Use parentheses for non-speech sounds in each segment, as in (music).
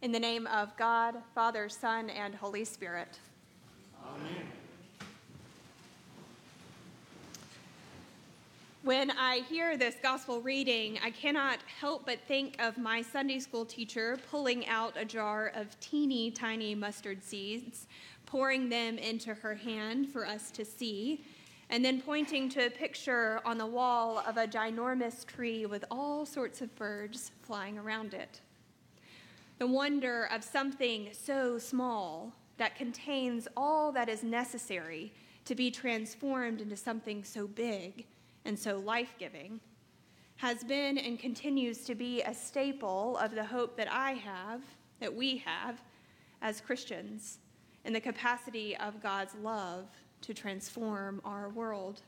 In the name of God, Father, Son, and Holy Spirit. Amen. When I hear this gospel reading, I cannot help but think of my Sunday school teacher pulling out a jar of teeny tiny mustard seeds, pouring them into her hand for us to see, and then pointing to a picture on the wall of a ginormous tree with all sorts of birds flying around it the wonder of something so small that contains all that is necessary to be transformed into something so big and so life giving, has been and continues to be a staple of the hope that I have, that we have as Christians, in the capacity of God's love to transform our world.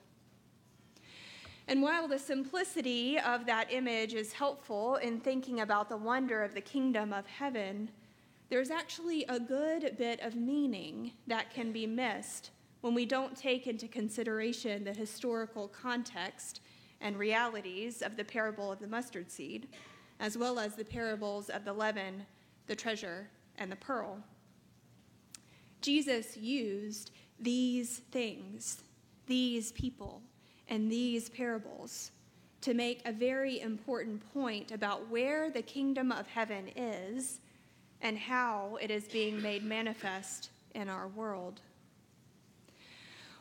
And while the simplicity of that image is helpful in thinking about the wonder of the kingdom of heaven, there's actually a good bit of meaning that can be missed when we don't take into consideration the historical context and realities of the parable of the mustard seed, as well as the parables of the leaven, the treasure, and the pearl. Jesus used these things, these people, and these parables to make a very important point about where the kingdom of heaven is and how it is being made manifest in our world.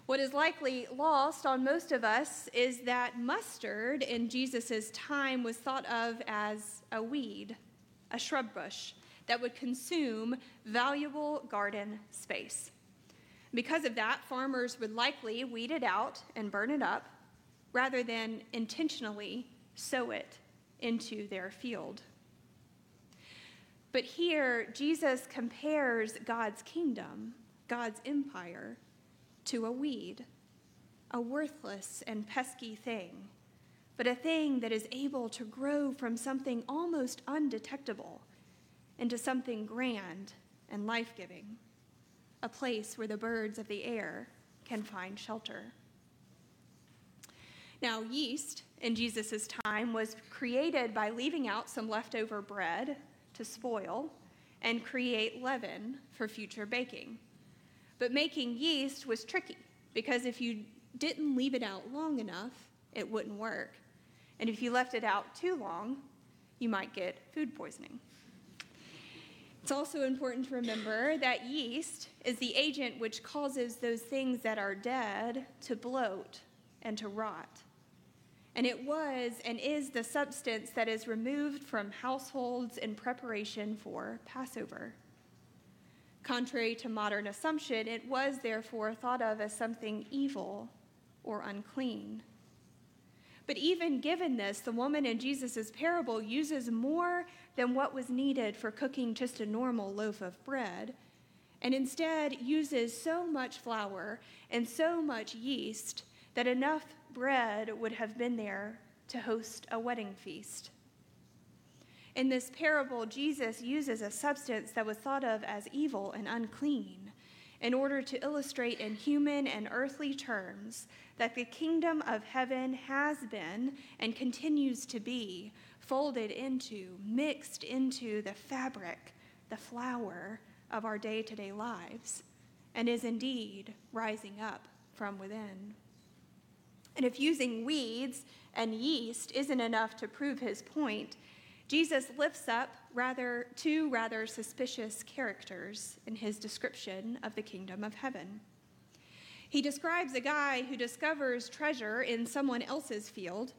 What is likely lost on most of us is that mustard in Jesus' time was thought of as a weed, a shrub bush that would consume valuable garden space. Because of that, farmers would likely weed it out and burn it up rather than intentionally sow it into their field. But here, Jesus compares God's kingdom, God's empire, to a weed, a worthless and pesky thing, but a thing that is able to grow from something almost undetectable into something grand and life giving, a place where the birds of the air can find shelter. Now, yeast in Jesus' time was created by leaving out some leftover bread to spoil and create leaven for future baking. But making yeast was tricky because if you didn't leave it out long enough, it wouldn't work. And if you left it out too long, you might get food poisoning. It's also important to remember that yeast is the agent which causes those things that are dead to bloat and to rot and it was and is the substance that is removed from households in preparation for Passover. Contrary to modern assumption, it was therefore thought of as something evil or unclean. But even given this, the woman in Jesus' parable uses more than what was needed for cooking just a normal loaf of bread, and instead uses so much flour and so much yeast that enough bread would have been there to host a wedding feast. In this parable, Jesus uses a substance that was thought of as evil and unclean in order to illustrate in human and earthly terms that the kingdom of heaven has been and continues to be folded into, mixed into the fabric, the flour of our day to day lives, and is indeed rising up from within. And if using weeds and yeast isn't enough to prove his point, Jesus lifts up rather two rather suspicious characters in his description of the kingdom of heaven. He describes a guy who discovers treasure in someone else's field,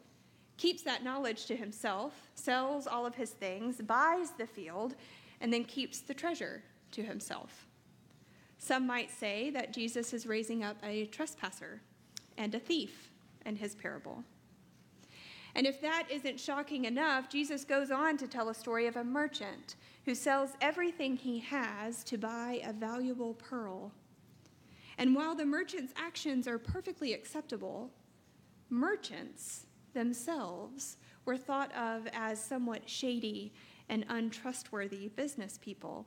keeps that knowledge to himself, sells all of his things, buys the field, and then keeps the treasure to himself. Some might say that Jesus is raising up a trespasser and a thief and his parable. And if that isn't shocking enough, Jesus goes on to tell a story of a merchant who sells everything he has to buy a valuable pearl. And while the merchant's actions are perfectly acceptable, merchants themselves were thought of as somewhat shady and untrustworthy business people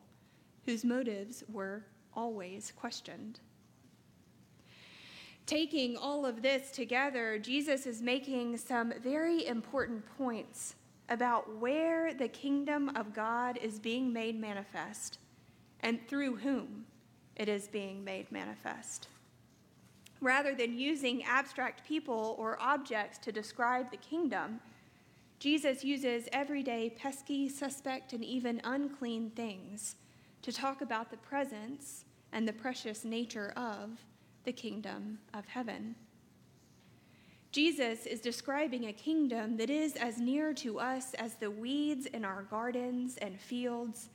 whose motives were always questioned. Taking all of this together, Jesus is making some very important points about where the kingdom of God is being made manifest and through whom it is being made manifest. Rather than using abstract people or objects to describe the kingdom, Jesus uses everyday, pesky, suspect, and even unclean things to talk about the presence and the precious nature of the kingdom of heaven. Jesus is describing a kingdom that is as near to us as the weeds in our gardens and fields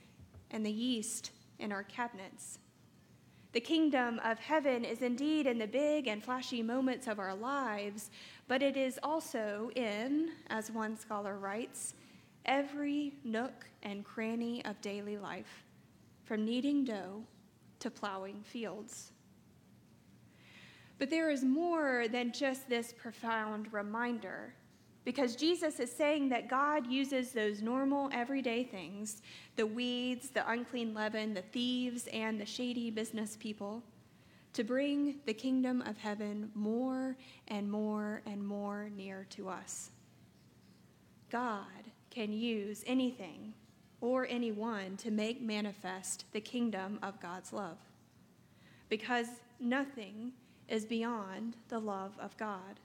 and the yeast in our cabinets. The kingdom of heaven is indeed in the big and flashy moments of our lives, but it is also in, as one scholar writes, every nook and cranny of daily life, from kneading dough to plowing fields. But there is more than just this profound reminder because Jesus is saying that God uses those normal, everyday things the weeds, the unclean leaven, the thieves, and the shady business people to bring the kingdom of heaven more and more and more near to us. God can use anything or anyone to make manifest the kingdom of God's love because nothing is beyond the love of God.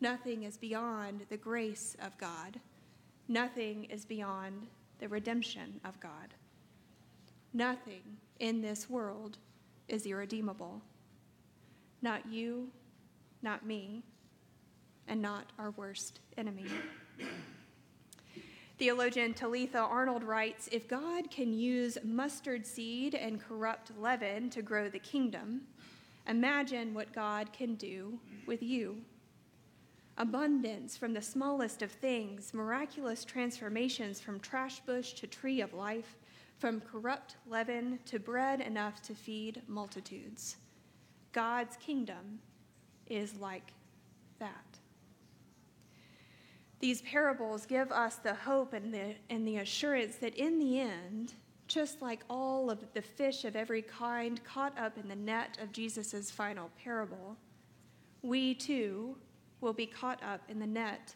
Nothing is beyond the grace of God. Nothing is beyond the redemption of God. Nothing in this world is irredeemable. Not you, not me, and not our worst enemy. (clears throat) Theologian Talitha Arnold writes If God can use mustard seed and corrupt leaven to grow the kingdom, imagine what God can do with you abundance from the smallest of things, miraculous transformations from trash bush to tree of life, from corrupt leaven to bread enough to feed multitudes. God's kingdom is like that. These parables give us the hope and the, and the assurance that in the end, just like all of the fish of every kind caught up in the net of Jesus' final parable, we too will be caught up in the net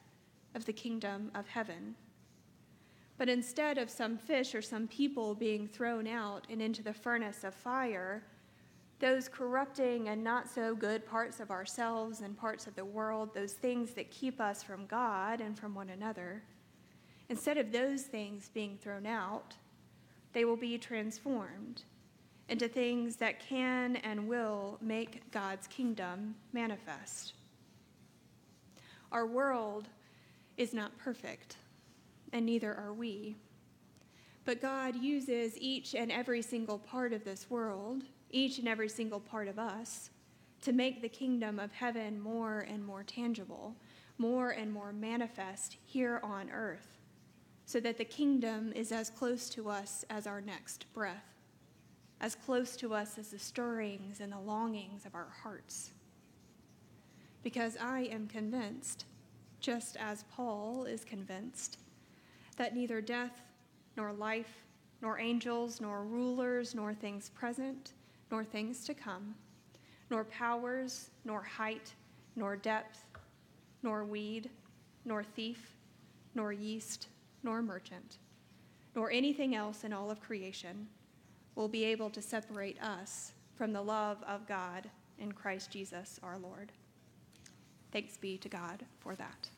of the kingdom of heaven. But instead of some fish or some people being thrown out and into the furnace of fire, those corrupting and not so good parts of ourselves and parts of the world, those things that keep us from God and from one another, instead of those things being thrown out, they will be transformed into things that can and will make God's kingdom manifest. Our world is not perfect, and neither are we. But God uses each and every single part of this world, each and every single part of us, to make the kingdom of heaven more and more tangible, more and more manifest here on earth, so that the kingdom is as close to us as our next breath, as close to us as the stirrings and the longings of our hearts. Because I am convinced, just as Paul is convinced, that neither death, nor life, nor angels, nor rulers, nor things present, nor things to come, nor powers, nor height, nor depth, nor weed, nor thief, nor yeast, nor merchant, nor anything else in all of creation will be able to separate us from the love of God in Christ Jesus our Lord. Thanks be to God for that.